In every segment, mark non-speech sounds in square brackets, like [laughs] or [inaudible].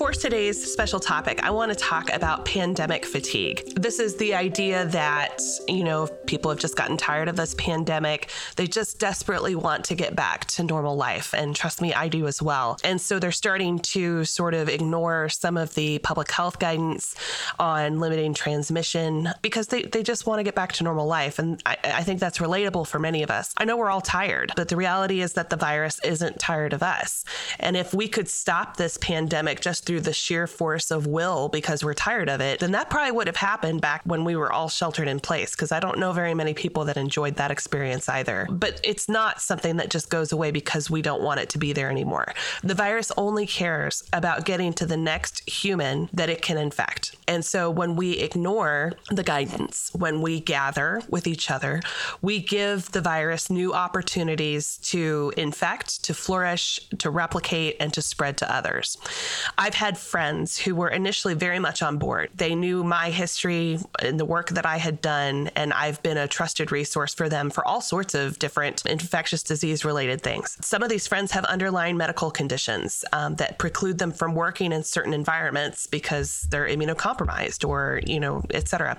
For today's special topic, I want to talk about pandemic fatigue. This is the idea that, you know, people have just gotten tired of this pandemic. They just desperately want to get back to normal life. And trust me, I do as well. And so they're starting to sort of ignore some of the public health guidance on limiting transmission because they, they just want to get back to normal life. And I, I think that's relatable for many of us. I know we're all tired, but the reality is that the virus isn't tired of us. And if we could stop this pandemic just through the sheer force of will because we're tired of it, then that probably would have happened back when we were all sheltered in place. Because I don't know very many people that enjoyed that experience either. But it's not something that just goes away because we don't want it to be there anymore. The virus only cares about getting to the next human that it can infect. And so when we ignore the guidance, when we gather with each other, we give the virus new opportunities to infect, to flourish, to replicate, and to spread to others. I've had friends who were initially very much on board. They knew my history and the work that I had done, and I've been a trusted resource for them for all sorts of different infectious disease related things. Some of these friends have underlying medical conditions um, that preclude them from working in certain environments because they're immunocompromised or, you know, et cetera.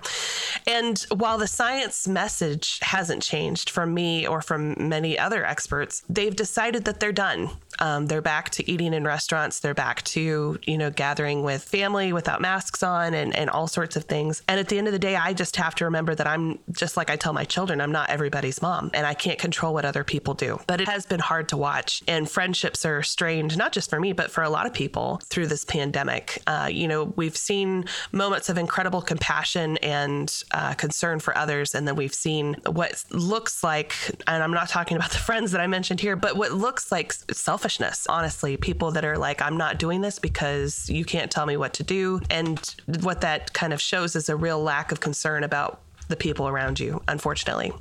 And while the science message hasn't changed from me or from many other experts, they've decided that they're done. Um, they're back to eating in restaurants. They're back to, you know, gathering with family without masks on and, and all sorts of things. And at the end of the day, I just have to remember that I'm just like I tell my children, I'm not everybody's mom and I can't control what other people do. But it has been hard to watch. And friendships are strained, not just for me, but for a lot of people through this pandemic. Uh, you know, we've seen moments of incredible compassion and uh, concern for others. And then we've seen what looks like, and I'm not talking about [laughs] the friends that I mentioned here, but what looks like selfishness, honestly. People that are like, I'm not doing this because you can't tell me what to do. And what that kind of shows is a real lack of concern about the people around you, unfortunately.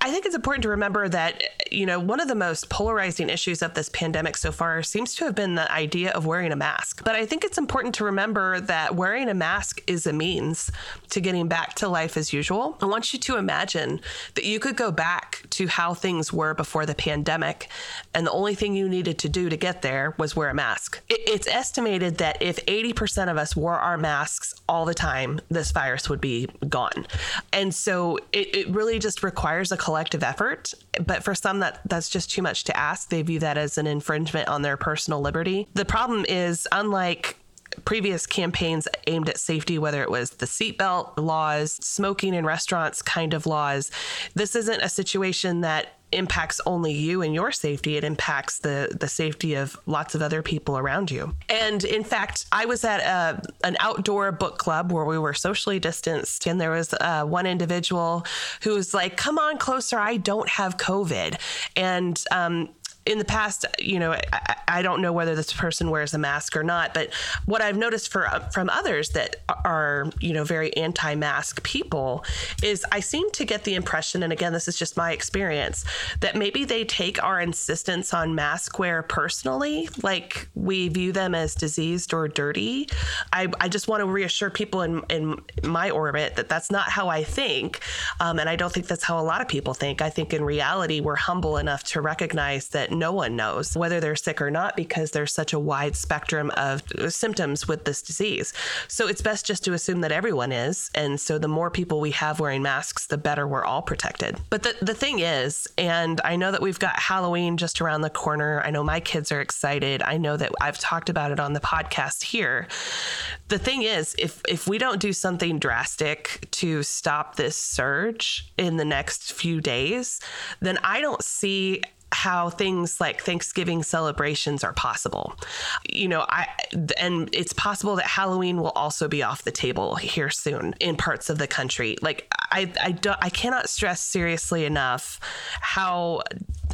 I think it's important to remember that, you know, one of the most polarizing issues of this pandemic so far seems to have been the idea of wearing a mask. But I think it's important to remember that wearing a mask is a means to getting back to life as usual. I want you to imagine that you could go back to how things were before the pandemic, and the only thing you needed to do to get there was wear a mask. It's estimated that if 80% of us wore our masks all the time, this virus would be gone. And so it, it really just requires a collective effort. But for some, that that's just too much to ask. They view that as an infringement on their personal liberty. The problem is, unlike previous campaigns aimed at safety, whether it was the seatbelt laws, smoking in restaurants kind of laws. This isn't a situation that impacts only you and your safety. It impacts the the safety of lots of other people around you. And in fact i was at a, an outdoor book club where we were socially distanced and there was uh, one individual who was like come on closer i don't have covid. And um, in the past, you know, I, I, don't know whether this person wears a mask or not, but what I've noticed for from others that are, you know, very anti-mask people is I seem to get the impression, and again, this is just my experience, that maybe they take our insistence on mask wear personally, like we view them as diseased or dirty. I, I just want to reassure people in in my orbit that that's not how I think, um, and I don't think that's how a lot of people think. I think in reality, we're humble enough to recognize that no one knows whether they're sick or not because there's such a wide spectrum of uh, symptoms with this disease. So it's best just to assume that everyone is. And so the more people we have wearing masks, the better we're all protected. But the, the thing is, and I know that we've got Halloween just around the corner. I know my kids are excited. I know that I've talked about it on the podcast here. The thing is, if if we don't do something drastic to stop this surge in the next few days, then I don't see how things like Thanksgiving celebrations are possible. You know, I and it's possible that Halloween will also be off the table here soon in parts of the country. Like I I don't I cannot stress seriously enough how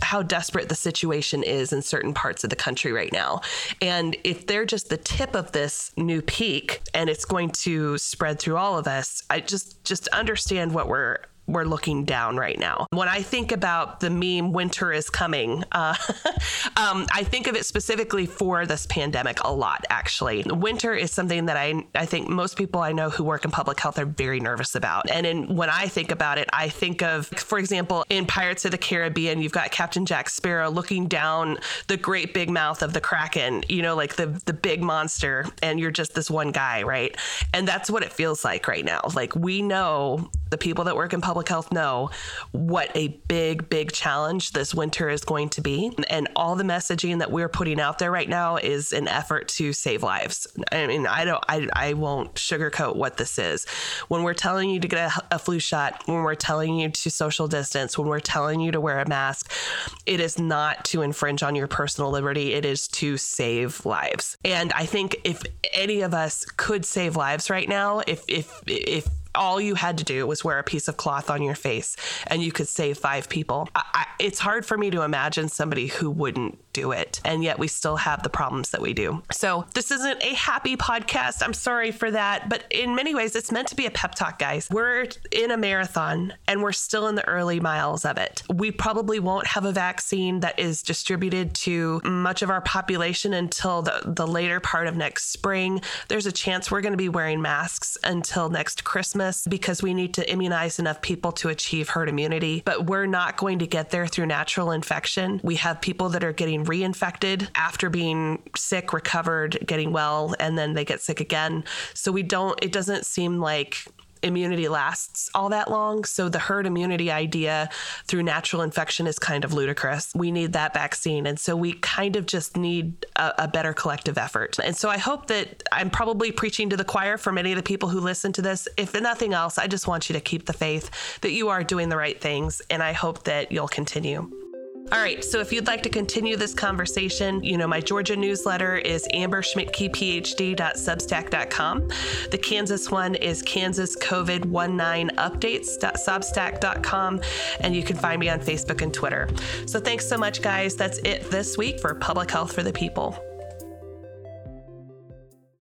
how desperate the situation is in certain parts of the country right now. And if they're just the tip of this new peak and it's going to spread through all of us, I just just understand what we're we're looking down right now. When I think about the meme "winter is coming," uh, [laughs] um, I think of it specifically for this pandemic a lot. Actually, winter is something that I I think most people I know who work in public health are very nervous about. And in, when I think about it, I think of, for example, in Pirates of the Caribbean, you've got Captain Jack Sparrow looking down the great big mouth of the Kraken. You know, like the the big monster, and you're just this one guy, right? And that's what it feels like right now. Like we know the people that work in public health know what a big, big challenge this winter is going to be. And all the messaging that we're putting out there right now is an effort to save lives. I mean, I don't, I, I won't sugarcoat what this is. When we're telling you to get a, a flu shot, when we're telling you to social distance, when we're telling you to wear a mask, it is not to infringe on your personal liberty. It is to save lives. And I think if any of us could save lives right now, if, if, if, all you had to do was wear a piece of cloth on your face and you could save five people. I, I, it's hard for me to imagine somebody who wouldn't do it. And yet we still have the problems that we do. So this isn't a happy podcast. I'm sorry for that. But in many ways, it's meant to be a pep talk, guys. We're in a marathon and we're still in the early miles of it. We probably won't have a vaccine that is distributed to much of our population until the, the later part of next spring. There's a chance we're going to be wearing masks until next Christmas because we need to immunize enough people to achieve herd immunity. But we're not going to get there through natural infection. We have people that are reinfected after being sick, recovered, getting well, and then they get sick again. So we don't, it doesn't seem like immunity lasts all that long. So the herd immunity idea through natural infection is kind of ludicrous. We need that vaccine. And so we kind of just need a, a, better collective effort. And so I hope that I'm probably preaching to the choir for many of the people who listen to this. If nothing else, I just want you to keep the faith that you are doing the right things. And I hope that you'll continue. All right, so if you'd like to continue this conversation, you know, my Georgia newsletter is amberschmidtkephd.substack.com. The Kansas one is Kansas COVID 19 updates.substack.com. And you can find me on Facebook and Twitter. So thanks so much, guys. That's it this week for Public Health for the People.